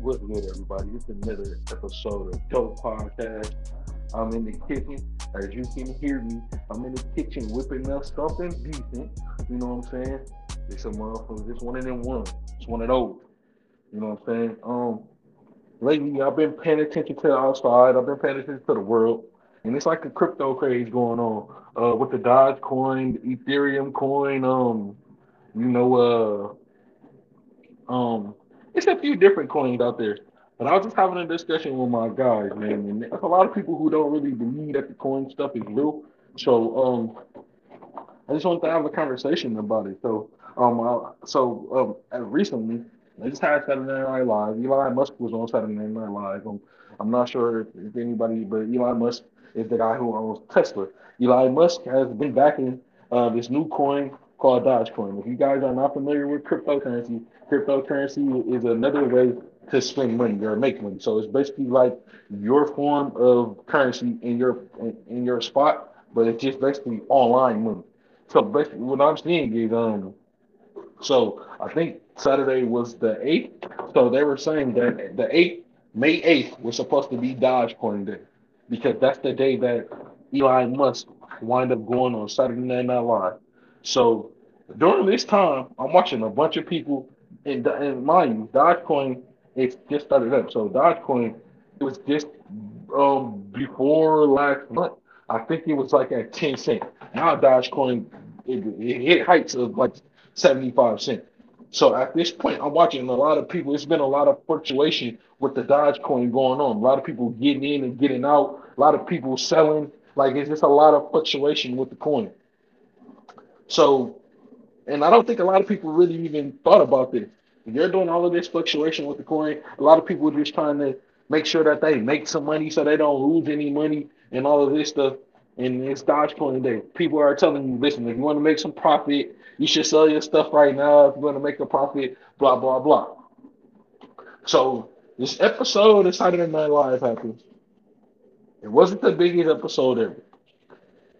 What's good, everybody? It's another episode of Dope Podcast. I'm in the kitchen. As you can hear me, I'm in the kitchen whipping up something decent. You know what I'm saying? It's a motherfucker. It's one of them ones. It's one of those. You know what I'm saying? Um, lately I've been paying attention to the outside. I've been paying attention to the world, and it's like a crypto craze going on. Uh, with the Dogecoin, the Ethereum coin. Um, you know, uh, um, it's a few different coins out there. But I was just having a discussion with my guys, man, and a lot of people who don't really believe that the coin stuff is real. So um, I just wanted to have a conversation about it. So um, I, so um, recently I just had Saturday Night Live. Elon Musk was on Saturday Night Live. Um, I'm not sure if, if anybody, but Elon Musk is the guy who owns Tesla. Elon Musk has been backing uh, this new coin called Dogecoin. If you guys are not familiar with cryptocurrency, cryptocurrency is another way to spend money or make money. So it's basically like your form of currency in your in, your spot, but it's just basically online money. So basically, what I'm seeing is um, so I think Saturday was the eighth. So they were saying that the eighth, May eighth, was supposed to be Dogecoin Day because that's the day that Elon Musk wind up going on Saturday Night Live. So during this time, I'm watching a bunch of people, and, and mind you, Dogecoin it's just started up. So Dogecoin it was just um before last month. I think it was like at 10 cent. Now Dogecoin it, it hit heights of like 75 cent. So at this point, I'm watching a lot of people. It's been a lot of fluctuation with the Dogecoin going on. A lot of people getting in and getting out. A lot of people selling. Like it's just a lot of fluctuation with the coin. So, and I don't think a lot of people really even thought about this. You're doing all of this fluctuation with the coin. A lot of people are just trying to make sure that they make some money so they don't lose any money and all of this stuff. And it's Dogecoin day. People are telling you, listen, if you want to make some profit, you should sell your stuff right now. If you want to make a profit, blah blah blah. So this episode of Saturday Night Live happens. It wasn't the biggest episode ever.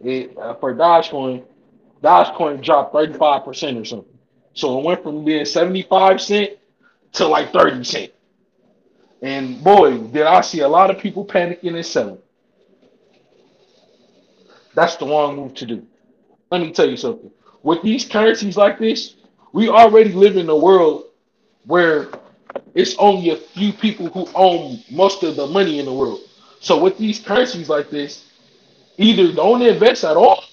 It uh, for Dogecoin, Dogecoin dropped 35% or something. So it went from being 75 cent to like 30 cent. And boy, did I see a lot of people panicking and selling. That's the wrong move to do. Let me tell you something. With these currencies like this, we already live in a world where it's only a few people who own most of the money in the world. So with these currencies like this, either don't invest at all,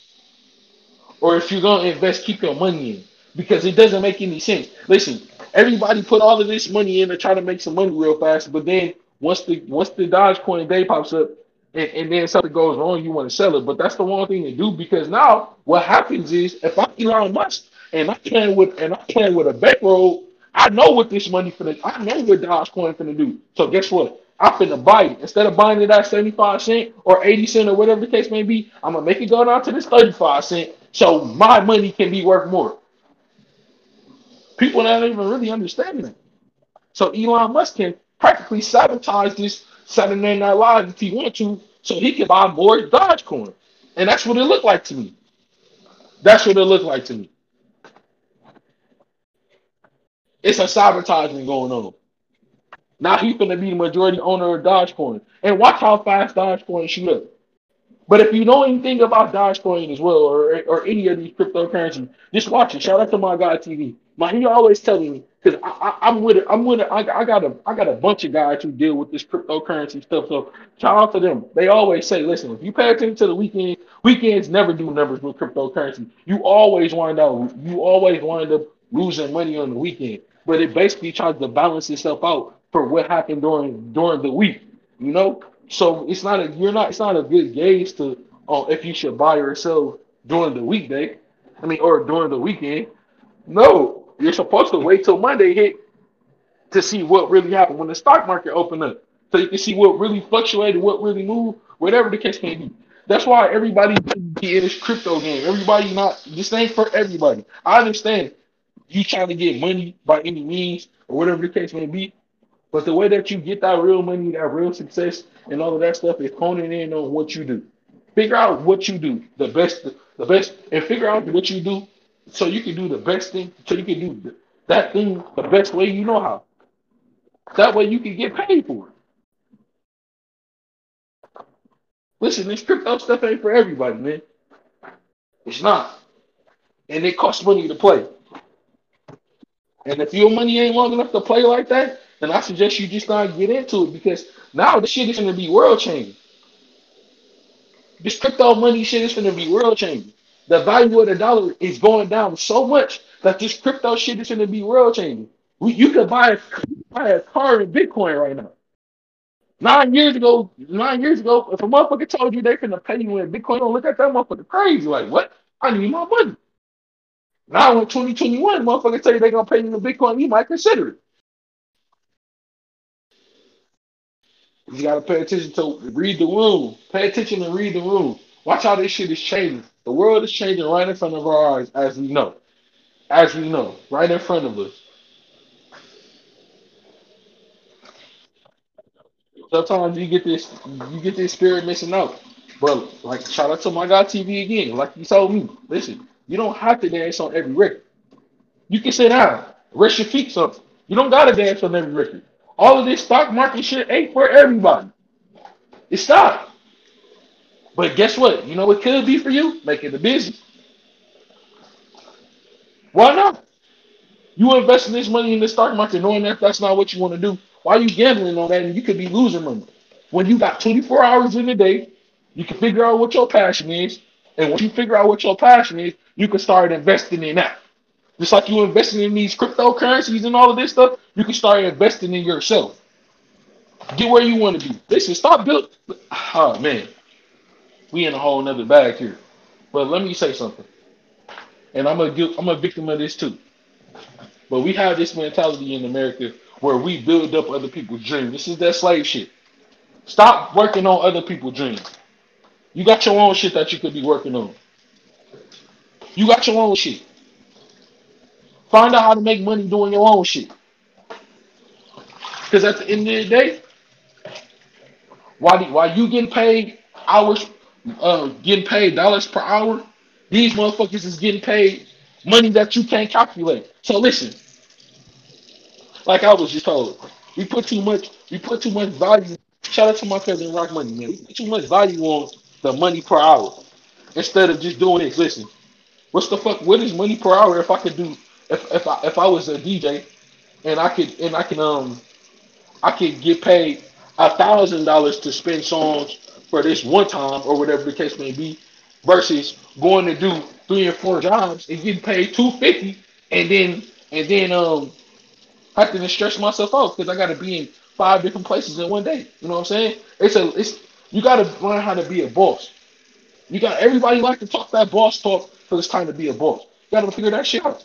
or if you're gonna invest, keep your money in because it doesn't make any sense. Listen, everybody put all of this money in to try to make some money real fast, but then once the once the Dogecoin day pops up and, and then something goes wrong, you want to sell it. But that's the wrong thing to do because now what happens is if I'm Elon Musk and I'm playing with and I'm playing with a bankroll, I know what this money finna I know what Dogecoin finna do. So guess what? I'm finna buy it. Instead of buying it at 75 cent or 80 cent or whatever the case may be, I'm gonna make it go down to this 35 cent so my money can be worth more. People not even really understanding it. So Elon Musk can practically sabotage this Saturday Night Live if he wants to, so he can buy more Dogecoin. And that's what it looked like to me. That's what it looked like to me. It's a sabotaging going on. Now he's gonna be the majority owner of Dogecoin. And watch how fast Dogecoin shoot up. But if you know anything about Dogecoin as well, or or any of these cryptocurrencies, just watch it. Shout out to my guy TV. My he always telling me because I, I, am with it. I'm with it. I, I got a I got a bunch of guys who deal with this cryptocurrency stuff. So shout out to them. They always say, listen, if you pay attention to the weekend, weekends never do numbers with cryptocurrency. You always wind up you always wind up losing money on the weekend. But it basically tries to balance itself out for what happened during during the week. You know, so it's not a you're not it's not a good gauge to uh, if you should buy or sell during the weekday. I mean, or during the weekend. No, you're supposed to wait till Monday hit to see what really happened when the stock market opened up, so you can see what really fluctuated, what really moved, whatever the case may be. That's why everybody be in this crypto game. Everybody not this ain't for everybody. I understand you trying to get money by any means or whatever the case may be, but the way that you get that real money, that real success, and all of that stuff is honing in on what you do. Figure out what you do, the best, the best, and figure out what you do so you can do the best thing, so you can do that thing the best way you know how. That way you can get paid for it. Listen, this crypto stuff ain't for everybody, man. It's not. And it costs money to play. And if your money ain't long enough to play like that, then I suggest you just not get into it because now the shit is gonna be world changing. This crypto money shit is gonna be world changing. The value of the dollar is going down so much that this crypto shit is gonna be world changing. You could buy a, buy a car in Bitcoin right now. Nine years ago, nine years ago, if a motherfucker told you they're gonna pay you in Bitcoin, don't look at that motherfucker crazy. Like, what? I need my money. Now in 2021, motherfuckers tell you they're gonna pay you in Bitcoin, you might consider it. You gotta pay attention to read the room. Pay attention and read the room. Watch how this shit is changing. The world is changing right in front of our eyes, as we know. As we know, right in front of us. Sometimes you get this, you get this spirit missing out. But like, shout out to my God TV again. Like you told me, listen, you don't have to dance on every record. You can sit down, rest your feet something. You don't gotta dance on every record. All of this stock market shit ain't for everybody. It's not. But guess what? You know what could be for you? Making the business. Why not? You investing this money in the stock market knowing that that's not what you want to do. Why are you gambling on that? And you could be losing money. When you got 24 hours in a day, you can figure out what your passion is. And once you figure out what your passion is, you can start investing in that. Just like you investing in these cryptocurrencies and all of this stuff, you can start investing in yourself. Get where you want to be. Listen, stop building. Oh man, we in a whole nother bag here. But let me say something. And I'm a I'm a victim of this too. But we have this mentality in America where we build up other people's dreams. This is that slave shit. Stop working on other people's dreams. You got your own shit that you could be working on. You got your own shit. Find out how to make money doing your own shit. Because at the end of the day, while, while you getting paid hours, uh, getting paid dollars per hour, these motherfuckers is getting paid money that you can't calculate. So listen, like I was just told, we put too much, we put too much value. Shout out to my cousin Rock Money, man. We put too much value on the money per hour instead of just doing this. Listen, what's the fuck? What is money per hour if I could do if if I if I was a DJ and I could and I can um I could get paid a thousand dollars to spin songs for this one time or whatever the case may be, versus going to do three and four jobs and getting paid two fifty and then and then um have to stress myself out because I got to be in five different places in one day. You know what I'm saying? It's a it's you got to learn how to be a boss. You got everybody like to talk that boss talk, so it's time to be a boss. You got to figure that shit out.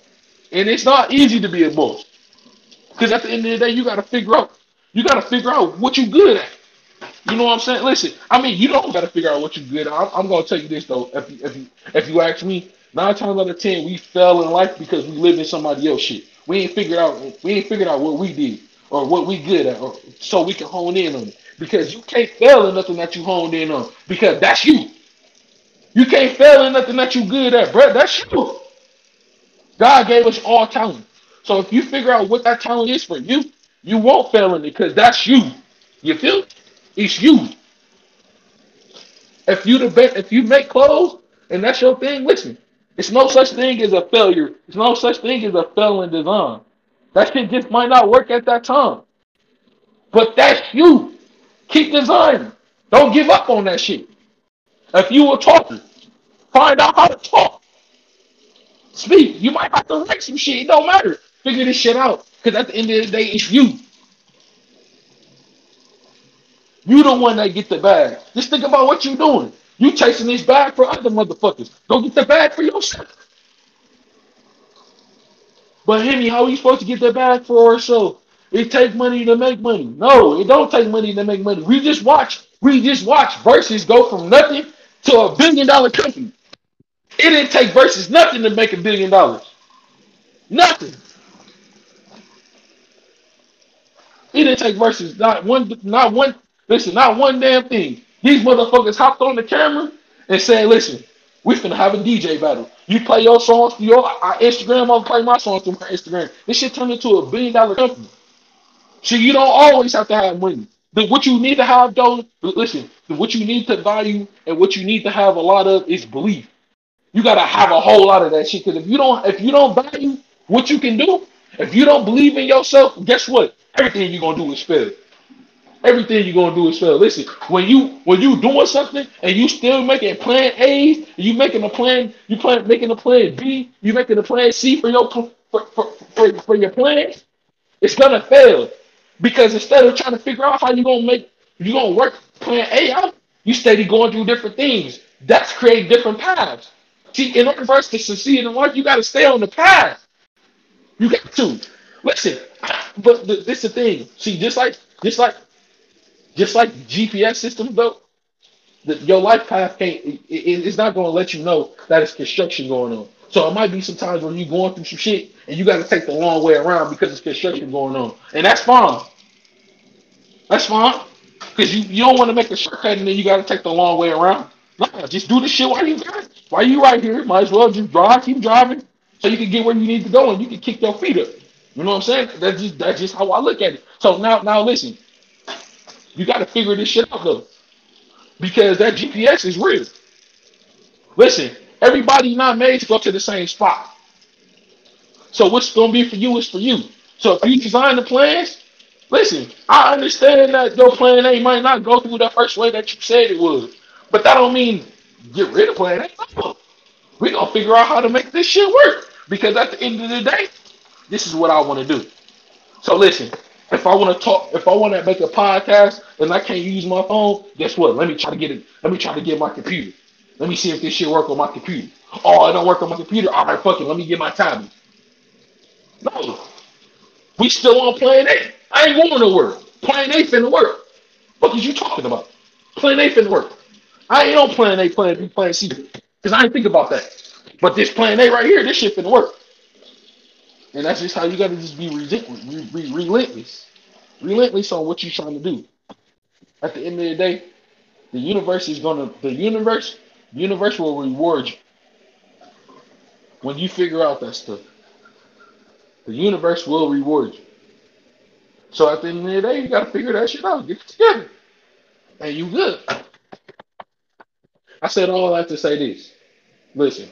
And it's not easy to be a boss. Because at the end of the day, you gotta figure out, you gotta figure out what you good at. You know what I'm saying? Listen, I mean, you don't gotta figure out what you're good at. I'm, I'm gonna tell you this though. If you, if you if you ask me, nine times out of ten, we fell in life because we live in somebody else shit. We ain't figured out we ain't figured out what we did or what we good at, or so we can hone in on it. Because you can't fail in nothing that you honed in on, because that's you. You can't fail in nothing that you good at, bro. That's you. God gave us all talent. So if you figure out what that talent is for you, you won't fail in it because that's you. You feel? It's you. If you the if you make clothes and that's your thing, listen. It's no such thing as a failure. It's no such thing as a failing design. That shit just might not work at that time. But that's you. Keep designing. Don't give up on that shit. If you a talker, find out how to talk. Speak. You might have to write some shit. It don't matter. Figure this shit out. Because at the end of the day, it's you. You the one that get the bag. Just think about what you're doing. You chasing this bag for other motherfuckers. Go get the bag for yourself. But Henny, how are you supposed to get the bag for ourselves? It take money to make money. No, it don't take money to make money. We just watch. We just watch Verzuz go from nothing to a billion dollar company. It didn't take Verzuz nothing to make a billion dollars. Nothing. It didn't take Verzuz. not one, not one. Listen, not one damn thing. These motherfuckers hopped on the camera and said, "Listen, we finna have a DJ battle. You play your songs through your Instagram, I'll play my songs through my Instagram. This shit turned into a billion dollar company. So you don't always have to have money. But what you need to have though, listen, what you need to value and what you need to have a lot of is belief. You gotta have a whole lot of that shit. Cause if you don't, if you don't value what you can do, if you don't believe in yourself, guess what? Everything you're gonna do is fail. Everything you're gonna do is fail. Listen, when you when you doing something and you still making plan A, you making a plan, you plan making a plan B, you making a plan C for your for, for, for, for your plans, it's gonna fail. Because instead of trying to figure out how you're gonna make you're gonna work plan A out, you steady going through different things. That's create different paths. See, in order for us to succeed in life, you gotta stay on the path. You got to. Listen, but th- this is the thing. See, just like just like just like GPS systems though, the, your life path can't it, it- it's not gonna let you know that it's construction going on. So it might be some times when you're going through some shit and you gotta take the long way around because it's construction going on. And that's fine. That's fine. Because you, you don't want to make a shortcut and then you got to take the long way around. No, just do the shit while you got. While you right here, might as well just drive, keep driving, so you can get where you need to go and you can kick your feet up. You know what I'm saying? That's just that's just how I look at it. So now now listen, you got to figure this shit out though, because that GPS is real. Listen, everybody not made to go to the same spot. So what's gonna be for you is for you. So if you design the plans, listen, I understand that your plan A might not go through the first way that you said it would. But that don't mean get rid of plan A. We gonna figure out how to make this shit work. Because at the end of the day, this is what I want to do. So listen, if I want to talk, if I want to make a podcast and I can't use my phone, guess what? Let me try to get it. Let me try to get my computer. Let me see if this shit work on my computer. Oh, it don't work on my computer. All right, fuck it. Let me get my tablet. No, we still on plan A. I ain't going nowhere. Plan A finna work. What is you talking about? Plan A finna work. I ain't on plan A, plan B, plan C. Because I ain't think about that. But this plan A right here, this shit finna work. And that's just how you gotta just be relentless, re- re- relentless. Relentless on what you're trying to do. At the end of the day, the universe is gonna the universe, the universe will reward you when you figure out that stuff. The universe will reward you. So at the end of the day, you gotta figure that shit out. Get it together. And you good. I said all that to say this. Listen,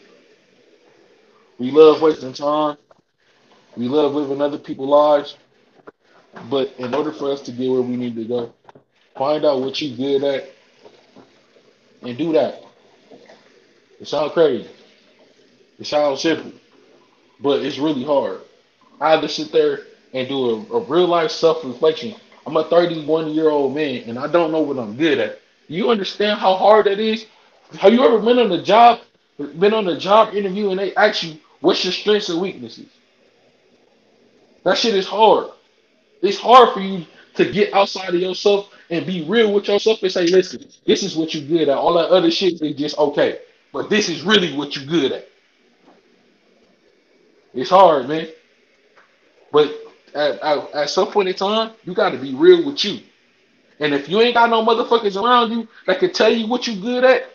we love wasting time. We love living other people's lives. But in order for us to get where we need to go, find out what you're good at and do that. It sounds crazy. It sounds simple, but it's really hard. I had to sit there and do a, a real life self reflection. I'm a 31 year old man and I don't know what I'm good at. You understand how hard that is? Have you ever been on a job, been on a job interview and they ask you what's your strengths and weaknesses? That shit is hard. It's hard for you to get outside of yourself and be real with yourself and say, listen, this is what you're good at. All that other shit is just okay. But this is really what you're good at. It's hard, man. But at, at, at some point in time, you got to be real with you. And if you ain't got no motherfuckers around you that can tell you what you good at,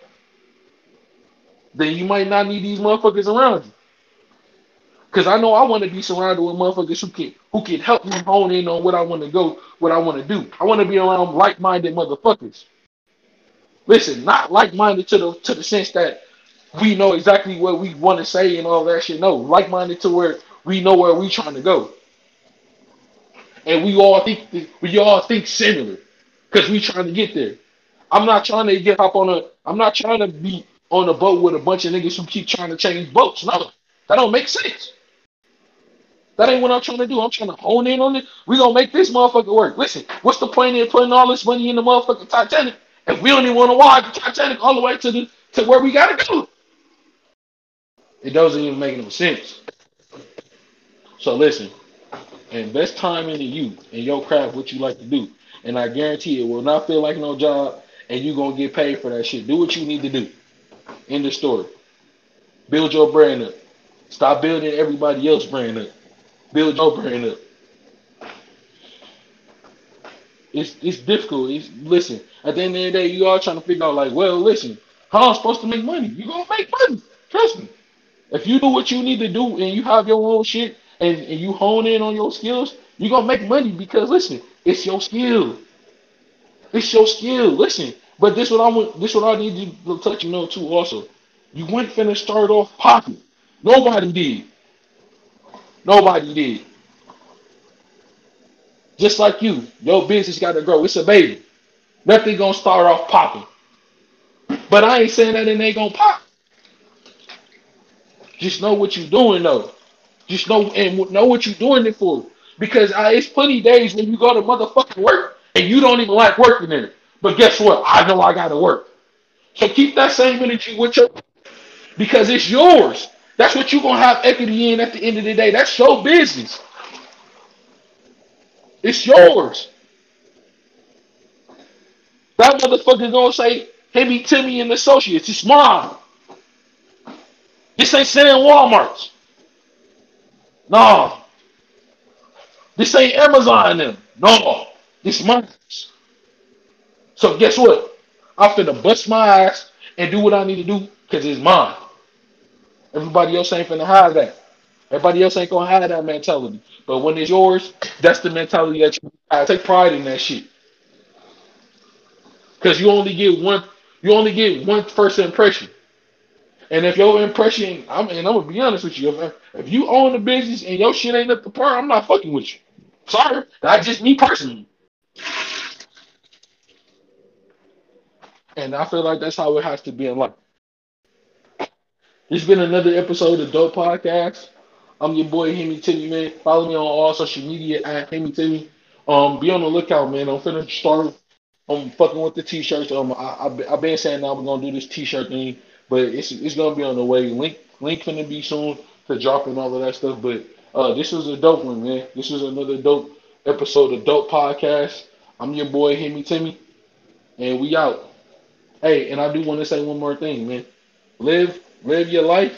then you might not need these motherfuckers around you. Cause I know I want to be surrounded with motherfuckers who can who can help me hone in on what I want to go, what I want to do. I want to be around like-minded motherfuckers. Listen, not like-minded to the to the sense that we know exactly what we want to say and all that shit. No, like-minded to where we know where we trying to go, and we all think we all think similar, cause we trying to get there. I'm not trying to get up on a. I'm not trying to be on a boat with a bunch of niggas who keep trying to change boats. No, that don't make sense. That ain't what I'm trying to do. I'm trying to hone in on it. We gonna make this motherfucker work. Listen, what's the point in putting all this money in the motherfucking Titanic if we even want to ride the Titanic all the way to the to where we gotta go? It doesn't even make no sense. So listen, invest time into you and your craft, what you like to do, and I guarantee it will not feel like no job, and you gonna get paid for that shit. Do what you need to do. End the story. Build your brand up. Stop building everybody else's brand up. Build your brand up. It's it's difficult. It's listen. At the end of the day, you all trying to figure out like, well, listen, how I'm supposed to make money? You gonna make money. Trust me. If you do what you need to do and you have your own shit and, and you hone in on your skills, You're gonna make money because listen, it's your skill. It's your skill. Listen, but this what I want. This what I need you to touch you know too. Also, you went finna start off popping. Nobody did. Nobody did. Just like you, your business got to grow. It's a baby. Nothing gonna start off popping. But I ain't saying that it ain't gonna pop. Just know what you're doing though. Just know and know what you're doing it for. Because uh, it's plenty days when you go to motherfucking work and you don't even like working in it. But guess what? I know I gotta work. So keep that same energy with you because it's yours. That's what you're gonna have equity in at the end of the day. That's your business. It's yours. That motherfucker gonna say, Hemi, Timmy, and the Associates. It's mine. This ain't saying Walmart's. No. This ain't Amazon them. No. This mine. So guess what? I'm finna bust my ass and do what I need to do because it's mine. Everybody else ain't finna have that. Everybody else ain't gonna have that mentality. But when it's yours, that's the mentality that you have. Take pride in that shit. Because you only get one you only get one first impression. And if your impression, I'm and I'm gonna be honest with you, if, if you own the business and your shit ain't up to par, I'm not fucking with you. Sorry, that's just me personally. And I feel like that's how it has to be in life. Has been another episode of Dope Podcast. I'm your boy Hemi Timmy, man. Follow me on all social media at Hemi Timmy. Um, be on the lookout, man. I'm finna start. I'm fucking with the t-shirts. Um, I, I I've been saying now we're gonna do this t-shirt thing, but it's it's gonna be on the way. Link link finna be soon to drop and all of that stuff. But uh, this was a dope one, man. This is another dope episode of Dope Podcast. I'm your boy Hemi Timmy, and we out. Hey, and I do want to say one more thing, man. Live live your life,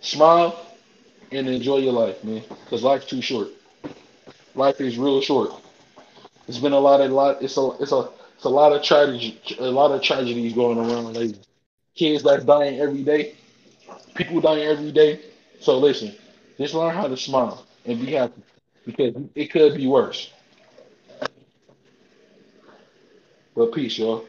smile, and enjoy your life, man. Cause life's too short. Life is real short. It's been a lot of lot. It's a it's a it's a lot of tragedy, a lot of tragedies going around lately. Kids that's dying every day, people dying every day. So listen, just learn how to smile and be happy because it could be worse. But peace, y'all.